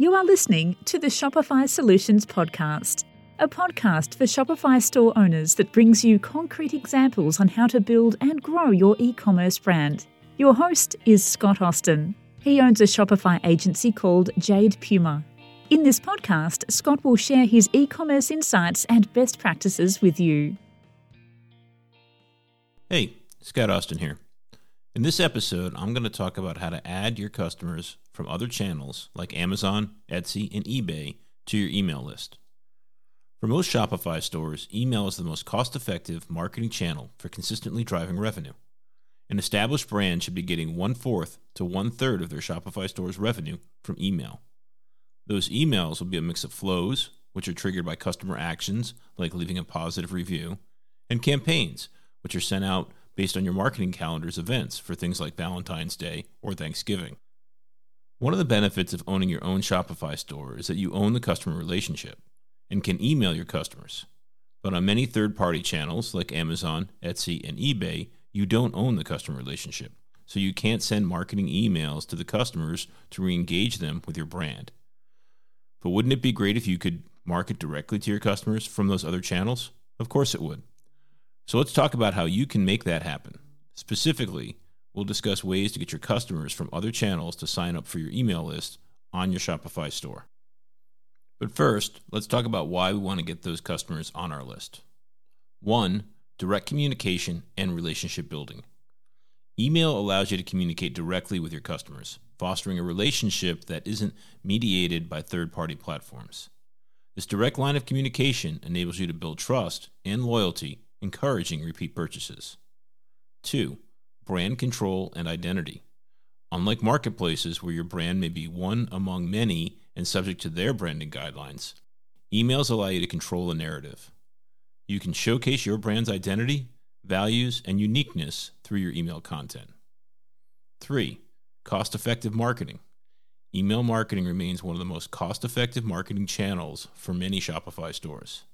You are listening to the Shopify Solutions Podcast, a podcast for Shopify store owners that brings you concrete examples on how to build and grow your e commerce brand. Your host is Scott Austin. He owns a Shopify agency called Jade Puma. In this podcast, Scott will share his e commerce insights and best practices with you. Hey, Scott Austin here. In this episode, I'm going to talk about how to add your customers from other channels like Amazon, Etsy, and eBay to your email list. For most Shopify stores, email is the most cost effective marketing channel for consistently driving revenue. An established brand should be getting one fourth to one third of their Shopify store's revenue from email. Those emails will be a mix of flows, which are triggered by customer actions like leaving a positive review, and campaigns, which are sent out based on your marketing calendar's events for things like Valentine's Day or Thanksgiving. One of the benefits of owning your own Shopify store is that you own the customer relationship and can email your customers. But on many third party channels like Amazon, Etsy, and eBay, you don't own the customer relationship. So you can't send marketing emails to the customers to re engage them with your brand. But wouldn't it be great if you could market directly to your customers from those other channels? Of course it would. So let's talk about how you can make that happen. Specifically, we'll discuss ways to get your customers from other channels to sign up for your email list on your Shopify store. But first, let's talk about why we want to get those customers on our list. One, direct communication and relationship building. Email allows you to communicate directly with your customers, fostering a relationship that isn't mediated by third party platforms. This direct line of communication enables you to build trust and loyalty encouraging repeat purchases. 2. Brand control and identity. Unlike marketplaces where your brand may be one among many and subject to their branding guidelines, emails allow you to control a narrative. You can showcase your brand's identity, values, and uniqueness through your email content. 3. Cost effective marketing. Email marketing remains one of the most cost effective marketing channels for many Shopify stores.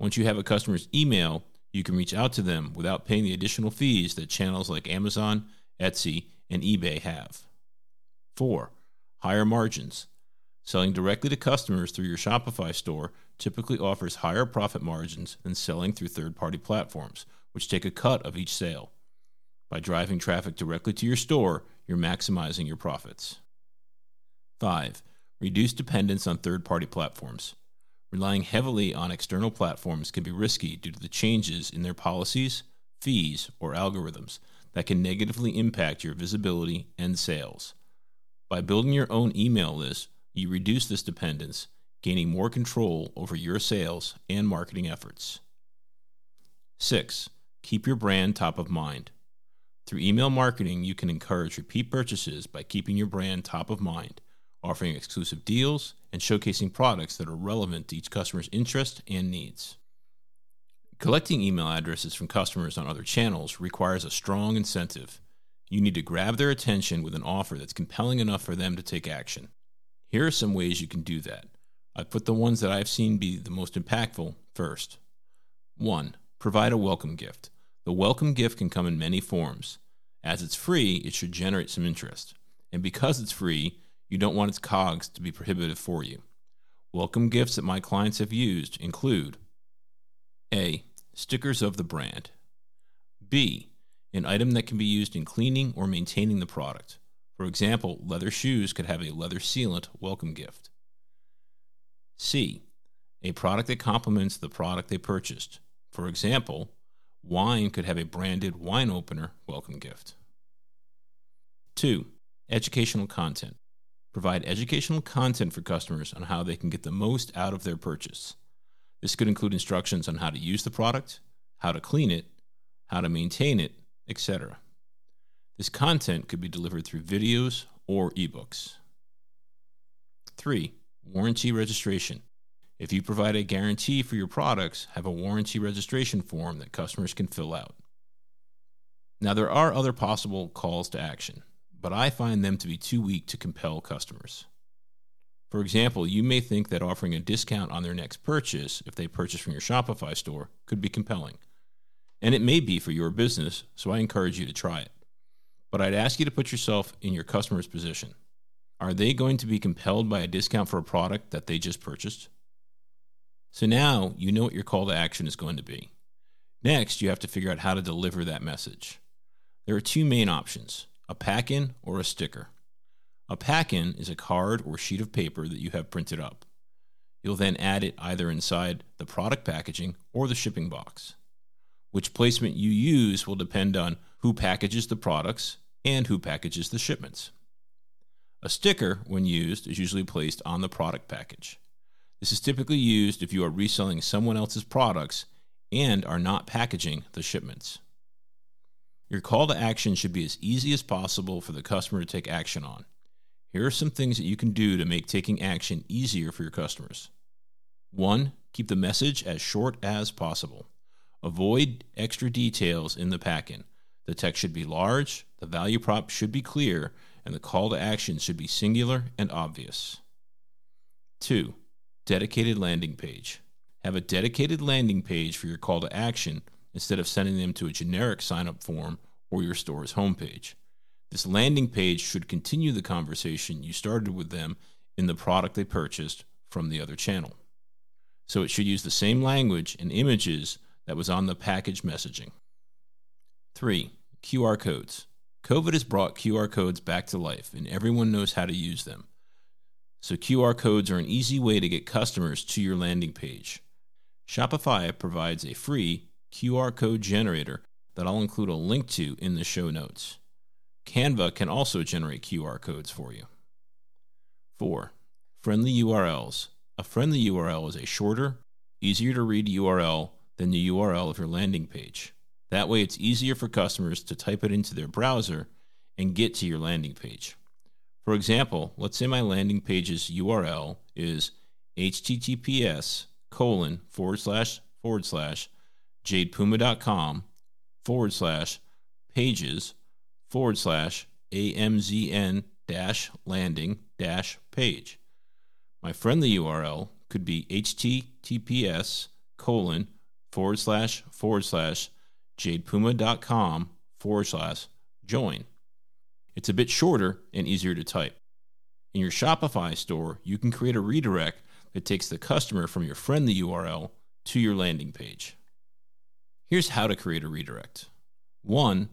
Once you have a customer's email, you can reach out to them without paying the additional fees that channels like Amazon, Etsy, and eBay have. 4. Higher margins. Selling directly to customers through your Shopify store typically offers higher profit margins than selling through third party platforms, which take a cut of each sale. By driving traffic directly to your store, you're maximizing your profits. 5. Reduce dependence on third party platforms. Relying heavily on external platforms can be risky due to the changes in their policies, fees, or algorithms that can negatively impact your visibility and sales. By building your own email list, you reduce this dependence, gaining more control over your sales and marketing efforts. 6. Keep your brand top of mind. Through email marketing, you can encourage repeat purchases by keeping your brand top of mind offering exclusive deals, and showcasing products that are relevant to each customer's interests and needs. Collecting email addresses from customers on other channels requires a strong incentive. You need to grab their attention with an offer that's compelling enough for them to take action. Here are some ways you can do that. I put the ones that I've seen be the most impactful first. 1. Provide a welcome gift. The welcome gift can come in many forms. As it's free, it should generate some interest. And because it's free, you don't want its cogs to be prohibitive for you. Welcome gifts that my clients have used include A. Stickers of the brand. B. An item that can be used in cleaning or maintaining the product. For example, leather shoes could have a leather sealant welcome gift. C. A product that complements the product they purchased. For example, wine could have a branded wine opener welcome gift. 2. Educational content. Provide educational content for customers on how they can get the most out of their purchase. This could include instructions on how to use the product, how to clean it, how to maintain it, etc. This content could be delivered through videos or ebooks. 3. Warranty registration. If you provide a guarantee for your products, have a warranty registration form that customers can fill out. Now, there are other possible calls to action but I find them to be too weak to compel customers. For example, you may think that offering a discount on their next purchase if they purchase from your Shopify store could be compelling. And it may be for your business, so I encourage you to try it. But I'd ask you to put yourself in your customer's position. Are they going to be compelled by a discount for a product that they just purchased? So now you know what your call to action is going to be. Next, you have to figure out how to deliver that message. There are two main options a pack in or a sticker. A pack in is a card or sheet of paper that you have printed up. You'll then add it either inside the product packaging or the shipping box. Which placement you use will depend on who packages the products and who packages the shipments. A sticker, when used, is usually placed on the product package. This is typically used if you are reselling someone else's products and are not packaging the shipments. Your call to action should be as easy as possible for the customer to take action on. Here are some things that you can do to make taking action easier for your customers. 1. Keep the message as short as possible. Avoid extra details in the pack-in. The text should be large, the value prop should be clear, and the call to action should be singular and obvious. 2. Dedicated landing page. Have a dedicated landing page for your call to action instead of sending them to a generic sign up form or your store's homepage. This landing page should continue the conversation you started with them in the product they purchased from the other channel. So it should use the same language and images that was on the package messaging. 3. QR codes. COVID has brought QR codes back to life, and everyone knows how to use them. So, QR codes are an easy way to get customers to your landing page. Shopify provides a free QR code generator that I'll include a link to in the show notes. Canva can also generate QR codes for you. 4. Friendly URLs. A friendly URL is a shorter, easier to read URL than the URL of your landing page. That way, it's easier for customers to type it into their browser and get to your landing page. For example, let's say my landing page's URL is https colon forward slash forward slash jadepuma.com forward slash pages forward slash amzn dash landing dash page. My friendly URL could be https colon forward slash forward slash jadepuma.com forward slash join. It's a bit shorter and easier to type. In your Shopify store, you can create a redirect that takes the customer from your friendly URL to your landing page. Here's how to create a redirect 1.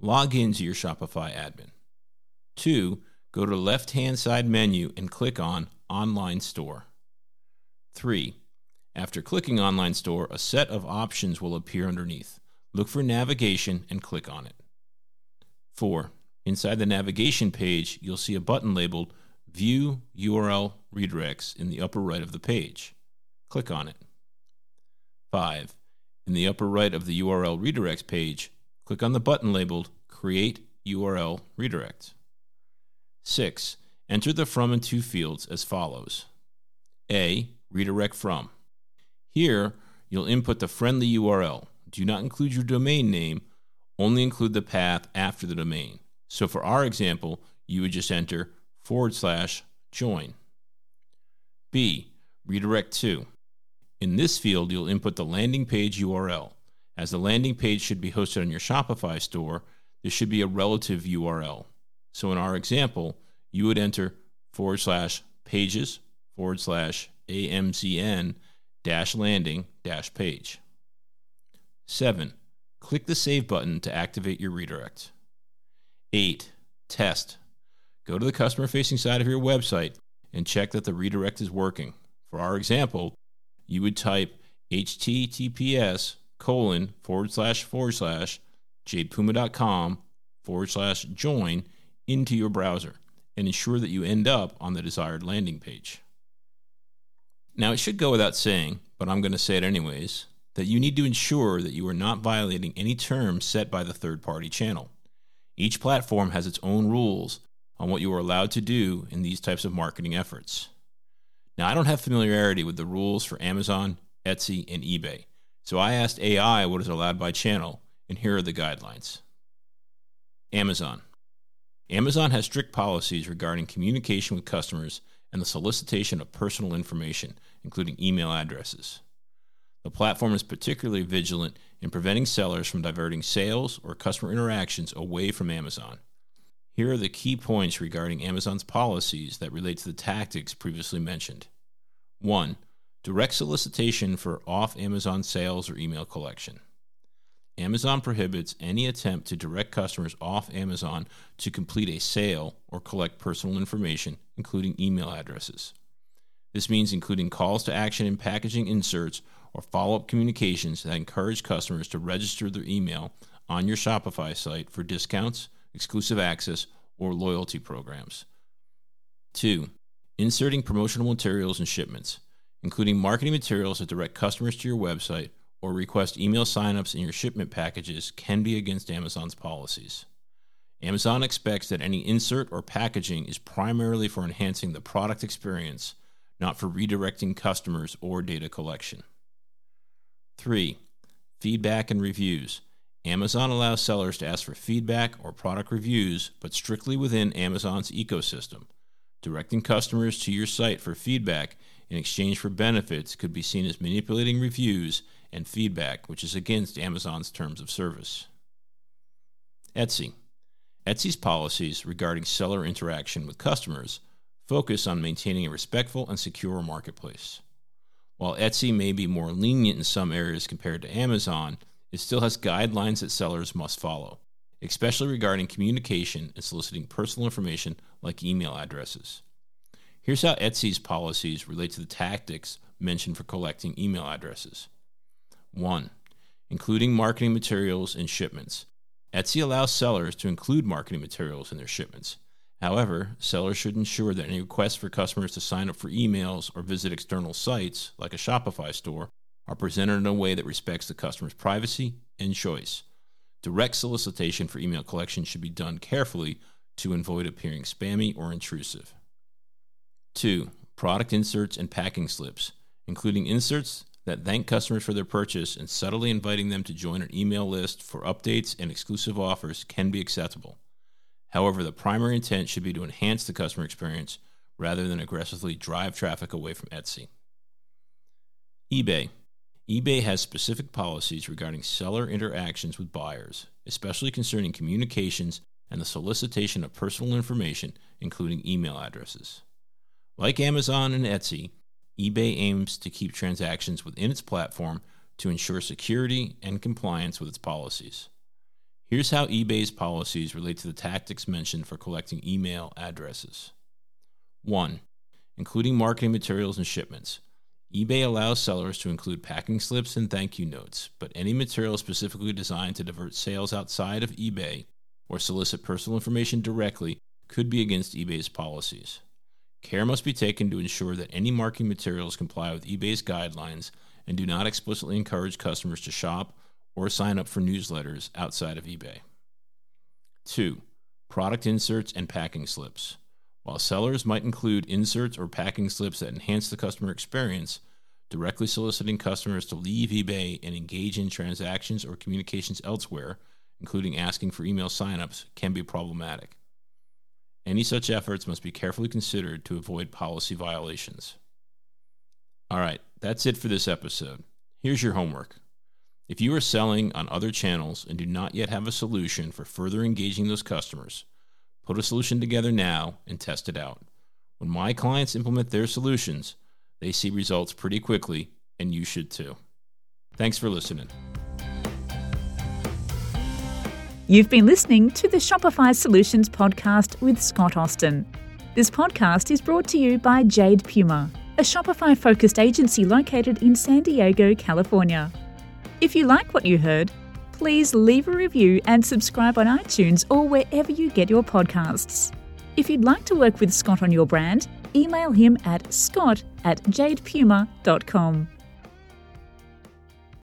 Log into your Shopify admin. 2. Go to the left hand side menu and click on Online Store. 3. After clicking Online Store, a set of options will appear underneath. Look for Navigation and click on it. 4. Inside the navigation page, you'll see a button labeled View URL Redirects in the upper right of the page. Click on it. 5. In the upper right of the URL Redirects page, click on the button labeled Create URL Redirect. 6. Enter the from and to fields as follows A. Redirect from. Here, you'll input the friendly URL. Do not include your domain name, only include the path after the domain. So for our example, you would just enter forward slash join. B. Redirect to. In this field, you'll input the landing page URL. As the landing page should be hosted on your Shopify store, this should be a relative URL. So in our example, you would enter forward slash pages forward slash AMZN dash landing dash page. 7. Click the Save button to activate your redirect. 8. Test. Go to the customer facing side of your website and check that the redirect is working. For our example, you would type https colon forward slash forward slash jadepuma.com forward slash join into your browser and ensure that you end up on the desired landing page. Now, it should go without saying, but I'm going to say it anyways, that you need to ensure that you are not violating any terms set by the third party channel. Each platform has its own rules on what you are allowed to do in these types of marketing efforts. Now, I don't have familiarity with the rules for Amazon, Etsy, and eBay, so I asked AI what is allowed by channel, and here are the guidelines. Amazon. Amazon has strict policies regarding communication with customers and the solicitation of personal information, including email addresses. The platform is particularly vigilant in preventing sellers from diverting sales or customer interactions away from Amazon. Here are the key points regarding Amazon's policies that relate to the tactics previously mentioned. 1. Direct solicitation for off Amazon sales or email collection. Amazon prohibits any attempt to direct customers off Amazon to complete a sale or collect personal information, including email addresses. This means including calls to action in packaging inserts or follow up communications that encourage customers to register their email on your Shopify site for discounts, exclusive access, or loyalty programs. 2. Inserting promotional materials and shipments, including marketing materials that direct customers to your website or request email signups in your shipment packages, can be against Amazon's policies. Amazon expects that any insert or packaging is primarily for enhancing the product experience, not for redirecting customers or data collection. 3. Feedback and reviews. Amazon allows sellers to ask for feedback or product reviews, but strictly within Amazon's ecosystem. Directing customers to your site for feedback in exchange for benefits could be seen as manipulating reviews and feedback, which is against Amazon's terms of service. Etsy. Etsy's policies regarding seller interaction with customers focus on maintaining a respectful and secure marketplace. While Etsy may be more lenient in some areas compared to Amazon, it still has guidelines that sellers must follow, especially regarding communication and soliciting personal information like email addresses. Here's how Etsy's policies relate to the tactics mentioned for collecting email addresses. 1. Including marketing materials in shipments. Etsy allows sellers to include marketing materials in their shipments. However, sellers should ensure that any requests for customers to sign up for emails or visit external sites, like a Shopify store, are presented in a way that respects the customer's privacy and choice. Direct solicitation for email collection should be done carefully to avoid appearing spammy or intrusive. 2. Product inserts and packing slips, including inserts that thank customers for their purchase and subtly inviting them to join an email list for updates and exclusive offers can be acceptable. However, the primary intent should be to enhance the customer experience rather than aggressively drive traffic away from Etsy. eBay eBay has specific policies regarding seller interactions with buyers, especially concerning communications and the solicitation of personal information, including email addresses. Like Amazon and Etsy, eBay aims to keep transactions within its platform to ensure security and compliance with its policies. Here's how eBay's policies relate to the tactics mentioned for collecting email addresses. 1. Including marketing materials and shipments eBay allows sellers to include packing slips and thank you notes, but any material specifically designed to divert sales outside of eBay or solicit personal information directly could be against eBay's policies. Care must be taken to ensure that any marketing materials comply with eBay's guidelines and do not explicitly encourage customers to shop or sign up for newsletters outside of eBay. 2. Product inserts and packing slips. While sellers might include inserts or packing slips that enhance the customer experience, directly soliciting customers to leave eBay and engage in transactions or communications elsewhere, including asking for email signups, can be problematic. Any such efforts must be carefully considered to avoid policy violations. All right, that's it for this episode. Here's your homework. If you are selling on other channels and do not yet have a solution for further engaging those customers, Put a solution together now and test it out. When my clients implement their solutions, they see results pretty quickly, and you should too. Thanks for listening. You've been listening to the Shopify Solutions podcast with Scott Austin. This podcast is brought to you by Jade Puma, a Shopify focused agency located in San Diego, California. If you like what you heard, please leave a review and subscribe on iTunes or wherever you get your podcasts. If you'd like to work with Scott on your brand, email him at scott at jadepuma.com.